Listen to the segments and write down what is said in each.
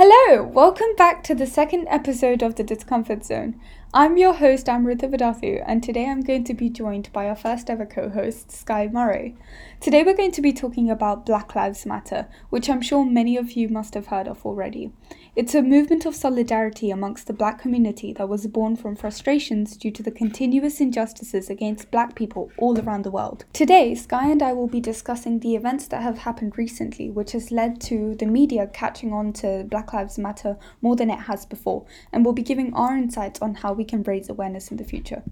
Hello, welcome back to the second episode of the Discomfort Zone. I'm your host, Amrita Vidathu, and today I'm going to be joined by our first ever co host, Skye Murray. Today we're going to be talking about Black Lives Matter, which I'm sure many of you must have heard of already. It's a movement of solidarity amongst the black community that was born from frustrations due to the continuous injustices against black people all around the world. Today, Skye and I will be discussing the events that have happened recently, which has led to the media catching on to Black Lives Matter more than it has before, and we'll be giving our insights on how we can raise awareness in the future.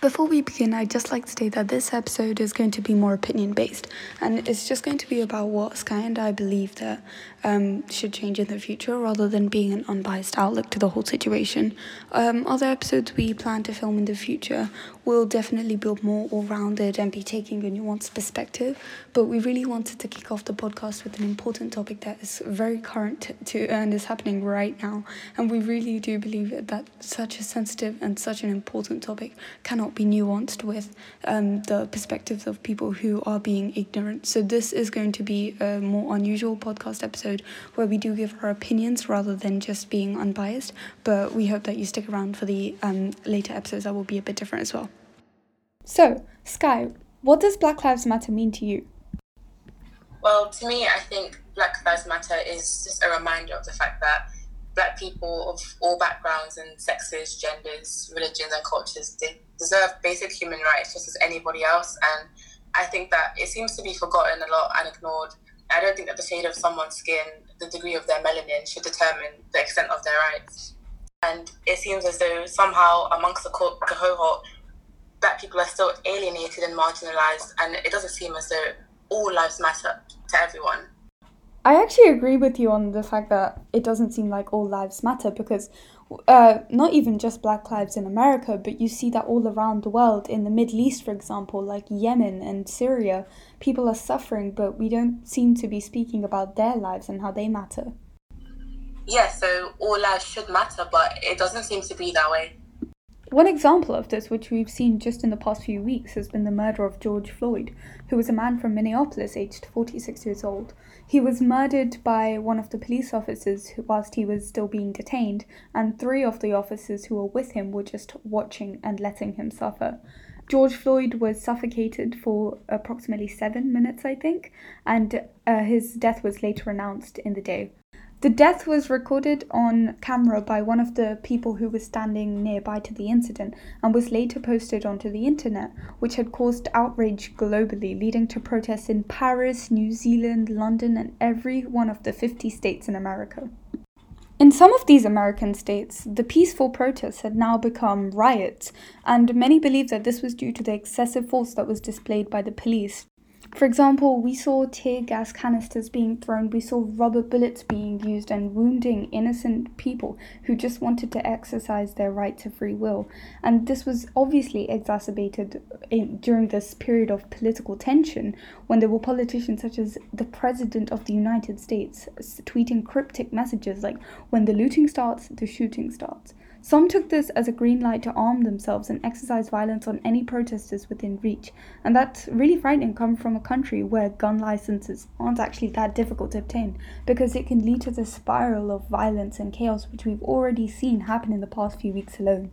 Before we begin, I'd just like to say that this episode is going to be more opinion based, and it's just going to be about what Skye and I believe that um, should change in the future rather than being an unbiased outlook to the whole situation. Um, other episodes we plan to film in the future will definitely be more all rounded and be taking a nuanced perspective, but we really wanted to kick off the podcast with an important topic that is very current to and is happening right now, and we really do believe that such a sensitive and such an important topic cannot be nuanced with um, the perspectives of people who are being ignorant. So, this is going to be a more unusual podcast episode where we do give our opinions rather than just being unbiased. But we hope that you stick around for the um, later episodes that will be a bit different as well. So, Skye, what does Black Lives Matter mean to you? Well, to me, I think Black Lives Matter is just a reminder of the fact that black people of all backgrounds and sexes, genders, religions, and cultures deserve basic human rights just as anybody else. And I think that it seems to be forgotten a lot and ignored. I don't think that the shade of someone's skin, the degree of their melanin, should determine the extent of their rights. And it seems as though somehow amongst the cohort, black people are still alienated and marginalized, and it doesn't seem as though all lives matter to everyone. I actually agree with you on the fact that it doesn't seem like all lives matter because uh, not even just black lives in America, but you see that all around the world, in the Middle East, for example, like Yemen and Syria, people are suffering, but we don't seem to be speaking about their lives and how they matter. Yeah, so all lives should matter, but it doesn't seem to be that way. One example of this, which we've seen just in the past few weeks, has been the murder of George Floyd, who was a man from Minneapolis, aged 46 years old. He was murdered by one of the police officers whilst he was still being detained, and three of the officers who were with him were just watching and letting him suffer. George Floyd was suffocated for approximately seven minutes, I think, and uh, his death was later announced in the day. The death was recorded on camera by one of the people who was standing nearby to the incident and was later posted onto the internet, which had caused outrage globally, leading to protests in Paris, New Zealand, London, and every one of the 50 states in America. In some of these American states, the peaceful protests had now become riots, and many believe that this was due to the excessive force that was displayed by the police for example, we saw tear gas canisters being thrown, we saw rubber bullets being used and wounding innocent people who just wanted to exercise their right to free will. And this was obviously exacerbated in, during this period of political tension when there were politicians such as the President of the United States tweeting cryptic messages like, when the looting starts, the shooting starts. Some took this as a green light to arm themselves and exercise violence on any protesters within reach, and that's really frightening coming from a country where gun licenses aren't actually that difficult to obtain because it can lead to the spiral of violence and chaos which we've already seen happen in the past few weeks alone.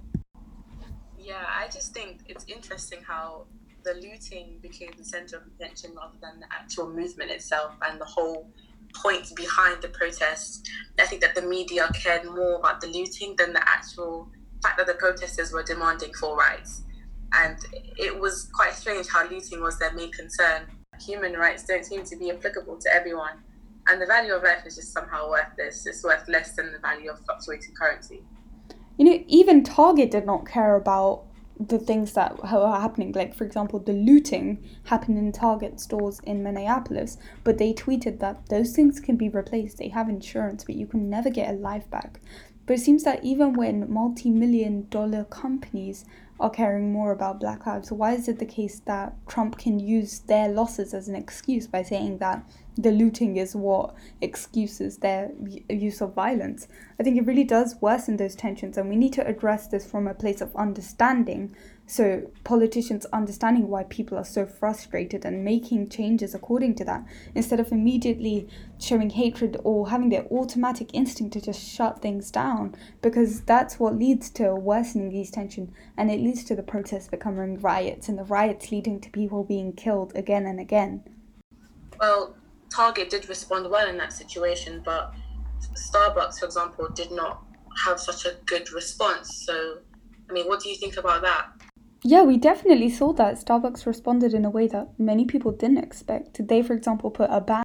Yeah, I just think it's interesting how the looting became the center of attention rather than the actual movement itself and the whole points behind the protests. I think that the media cared more about the looting than the actual fact that the protesters were demanding for rights. And it was quite strange how looting was their main concern. Human rights don't seem to be applicable to everyone. And the value of life is just somehow worthless. It's worth less than the value of fluctuating currency. You know, even Target did not care about the things that are happening. Like, for example, the looting happened in Target stores in Minneapolis, but they tweeted that those things can be replaced. They have insurance, but you can never get a life back. But it seems that even when multi million dollar companies are caring more about Black Lives? Why is it the case that Trump can use their losses as an excuse by saying that the looting is what excuses their use of violence? I think it really does worsen those tensions, and we need to address this from a place of understanding so, politicians understanding why people are so frustrated and making changes according to that, instead of immediately showing hatred or having their automatic instinct to just shut things down, because that's what leads to worsening these tensions and it leads to the protests becoming riots and the riots leading to people being killed again and again. Well, Target did respond well in that situation, but Starbucks, for example, did not have such a good response. So, I mean, what do you think about that? Yeah, we definitely saw that. Starbucks responded in a way that many people didn't expect. They, for example, put a ban.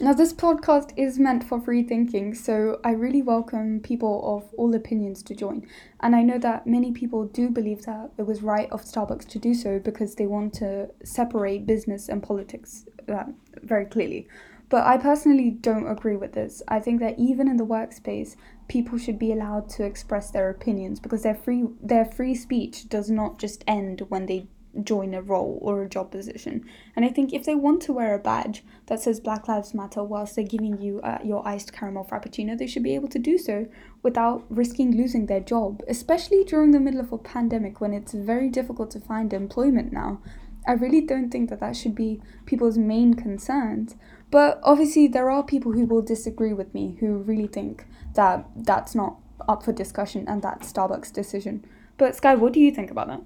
Now, this podcast is meant for free thinking, so I really welcome people of all opinions to join. And I know that many people do believe that it was right of Starbucks to do so because they want to separate business and politics uh, very clearly. But I personally don't agree with this. I think that even in the workspace, people should be allowed to express their opinions because their free their free speech does not just end when they join a role or a job position. And I think if they want to wear a badge that says Black Lives Matter whilst they're giving you uh, your iced caramel frappuccino, they should be able to do so without risking losing their job, especially during the middle of a pandemic when it's very difficult to find employment now. I really don't think that that should be people's main concerns. But obviously, there are people who will disagree with me who really think that that's not up for discussion and that's Starbucks' decision. But Skye, what do you think about that?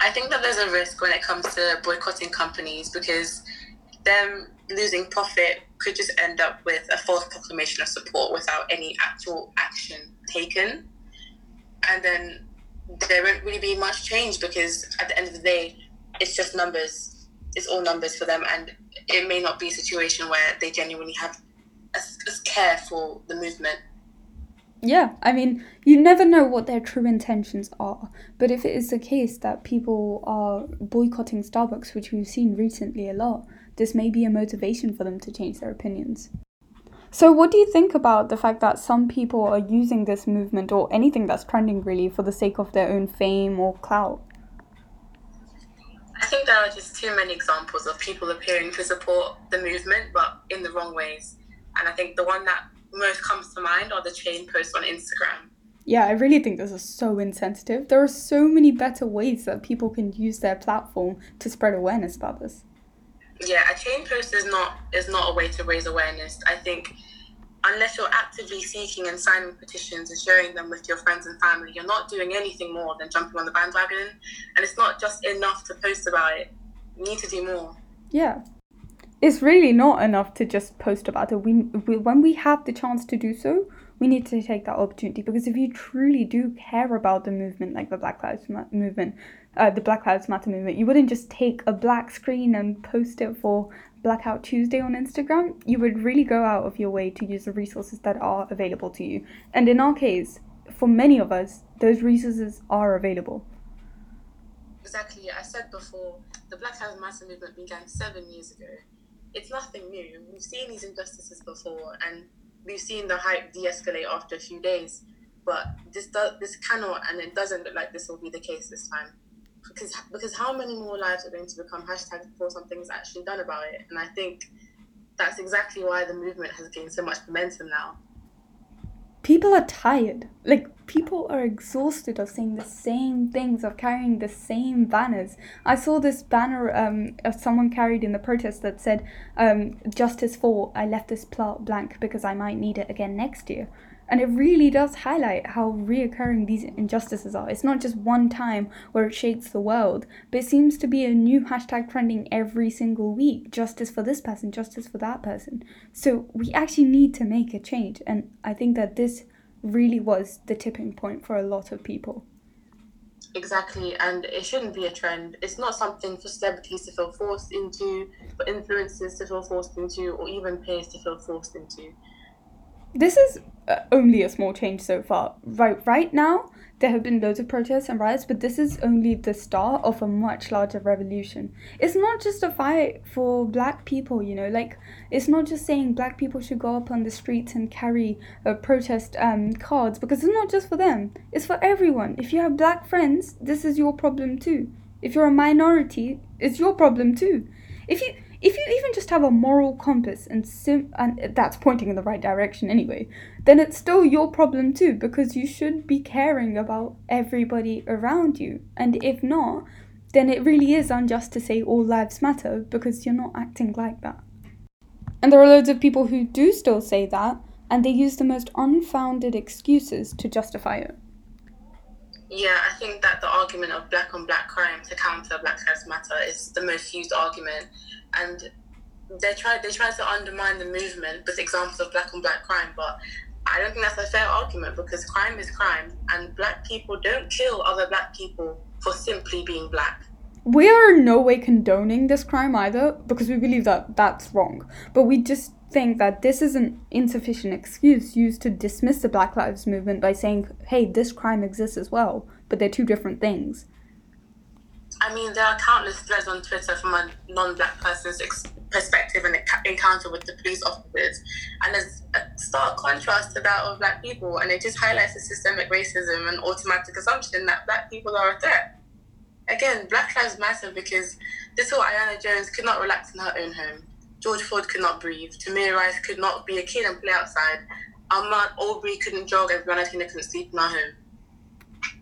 I think that there's a risk when it comes to boycotting companies because them losing profit could just end up with a false proclamation of support without any actual action taken. And then there won't really be much change because at the end of the day, it's just numbers it's all numbers for them, and it may not be a situation where they genuinely have a, care for the movement. Yeah, I mean, you never know what their true intentions are. But if it is the case that people are boycotting Starbucks, which we've seen recently a lot, this may be a motivation for them to change their opinions. So, what do you think about the fact that some people are using this movement or anything that's trending really for the sake of their own fame or clout? I think there are just too many examples of people appearing to support the movement, but in the wrong ways. And I think the one that most comes to mind are the chain posts on Instagram. Yeah, I really think this is so insensitive. There are so many better ways that people can use their platform to spread awareness about this. Yeah, a chain post is not is not a way to raise awareness. I think unless you're actively seeking and signing petitions and sharing them with your friends and family, you're not doing anything more than jumping on the bandwagon. And it's not just enough to post about it. You need to do more. Yeah. It's really not enough to just post about it. We, we when we have the chance to do so, we need to take that opportunity because if you truly do care about the movement, like the Black Lives Matter movement, uh, the Black Lives Matter movement, you wouldn't just take a black screen and post it for Blackout Tuesday on Instagram, you would really go out of your way to use the resources that are available to you. And in our case, for many of us, those resources are available. Exactly. I said before, the Black Lives Matter movement began seven years ago. It's nothing new. We've seen these injustices before, and we've seen the hype de-escalate after a few days. But this does, this cannot, and it doesn't look like this will be the case this time because because how many more lives are going to become hashtags before something's actually done about it? And I think that's exactly why the movement has gained so much momentum now. People are tired. Like people are exhausted of seeing the same things, of carrying the same banners. I saw this banner um, of someone carried in the protest that said, um, "Justice for I left this plot blank because I might need it again next year." And it really does highlight how reoccurring these injustices are. It's not just one time where it shakes the world, but it seems to be a new hashtag trending every single week. Justice for this person, justice for that person. So we actually need to make a change. And I think that this really was the tipping point for a lot of people. Exactly, and it shouldn't be a trend. It's not something for celebrities to feel forced into, for influencers to feel forced into, or even peers to feel forced into this is uh, only a small change so far. Right, right now, there have been loads of protests and riots, but this is only the start of a much larger revolution. It's not just a fight for black people, you know, like it's not just saying black people should go up on the streets and carry uh, protest um, cards because it's not just for them, it's for everyone. If you have black friends, this is your problem too. If you're a minority, it's your problem too. If you if you even just have a moral compass and sim- and that's pointing in the right direction anyway, then it's still your problem too because you should be caring about everybody around you. And if not, then it really is unjust to say all lives matter because you're not acting like that. And there are loads of people who do still say that, and they use the most unfounded excuses to justify it. Yeah, I think that the argument of black on black crime to counter Black Lives Matter is the most used argument, and they try they try to undermine the movement with examples of black on black crime, but I don't think that's a fair argument because crime is crime, and black people don't kill other black people for simply being black. We are in no way condoning this crime either because we believe that that's wrong, but we just think that this is an insufficient excuse used to dismiss the Black Lives Movement by saying, hey, this crime exists as well, but they're two different things. I mean, there are countless threads on Twitter from a non black person's ex- perspective and encounter with the police officers. And there's a stark contrast to that of black people. And it just highlights the systemic racism and automatic assumption that black people are a threat. Again, Black Lives Matter because whole Aiyana Jones could not relax in her own home. George Floyd could not breathe. Tamir Rice could not be a kid and play outside. Ahmaud Arbery couldn't jog and Valentina couldn't sleep in our home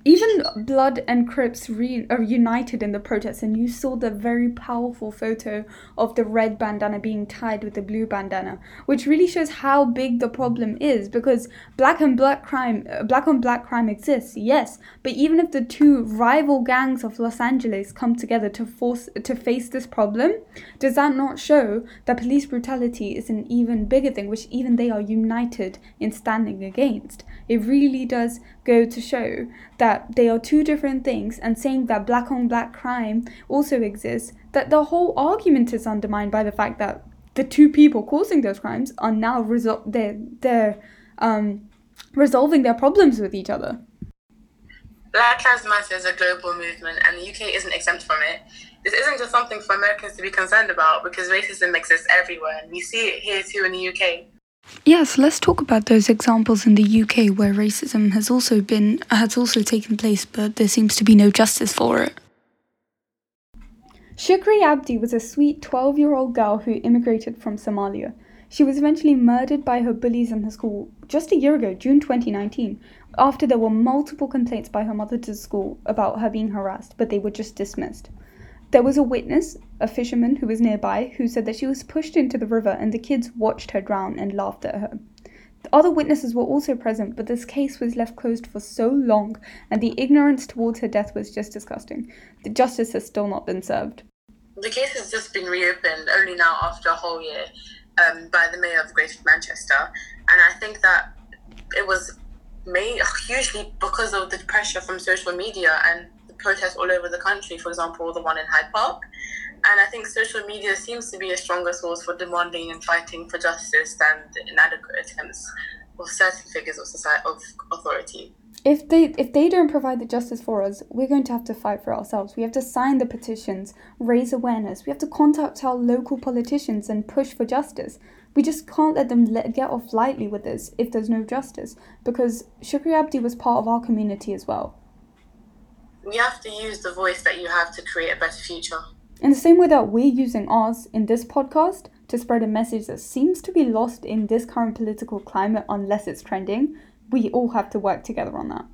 even Blood and Crips re- are united in the protests, and you saw the very powerful photo of the red bandana being tied with the blue bandana, which really shows how big the problem is. Because black and black crime, uh, black on black crime exists, yes, but even if the two rival gangs of Los Angeles come together to force to face this problem, does that not show that police brutality is an even bigger thing, which even they are united in standing against? It really does go to show that they are two different things and saying that black on black crime also exists, that the whole argument is undermined by the fact that the two people causing those crimes are now resol- they're, they're um, resolving their problems with each other. Black Lives Matter is a global movement, and the UK isn't exempt from it. This isn't just something for Americans to be concerned about because racism exists everywhere, and we see it here too in the UK. Yes, let's talk about those examples in the UK where racism has also been has also taken place, but there seems to be no justice for it. Shukri Abdi was a sweet 12 year old girl who immigrated from Somalia. She was eventually murdered by her bullies in her school just a year ago, June 2019, after there were multiple complaints by her mother to the school about her being harassed, but they were just dismissed. There was a witness, a fisherman who was nearby, who said that she was pushed into the river and the kids watched her drown and laughed at her. The other witnesses were also present, but this case was left closed for so long, and the ignorance towards her death was just disgusting. The justice has still not been served. The case has just been reopened only now after a whole year um, by the mayor of Greater Manchester, and I think that it was made hugely because of the pressure from social media and protests all over the country, for example, the one in Hyde Park. And I think social media seems to be a stronger source for demanding and fighting for justice than the inadequate attempts of certain figures of society of authority. If they if they don't provide the justice for us, we're going to have to fight for ourselves. We have to sign the petitions, raise awareness. We have to contact our local politicians and push for justice. We just can't let them let, get off lightly with this if there's no justice, because Shukri Abdi was part of our community as well you have to use the voice that you have to create a better future. In the same way that we're using ours in this podcast to spread a message that seems to be lost in this current political climate unless it's trending, we all have to work together on that.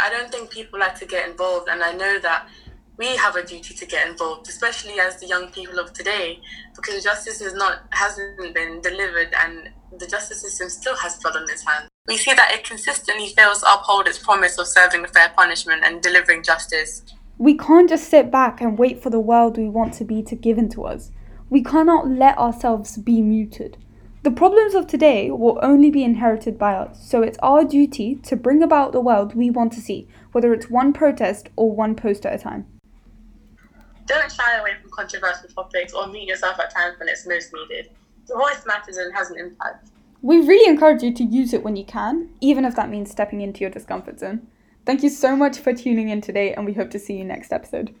I don't think people like to get involved, and I know that we have a duty to get involved, especially as the young people of today, because justice is not hasn't been delivered, and the justice system still has blood on its hands we see that it consistently fails to uphold its promise of serving a fair punishment and delivering justice. We can't just sit back and wait for the world we want to be to given to us. We cannot let ourselves be muted. The problems of today will only be inherited by us, so it's our duty to bring about the world we want to see, whether it's one protest or one post at a time. Don't shy away from controversial topics or mute yourself at times when it's most needed. Voice matters and has an impact. We really encourage you to use it when you can, even if that means stepping into your discomfort zone. Thank you so much for tuning in today, and we hope to see you next episode.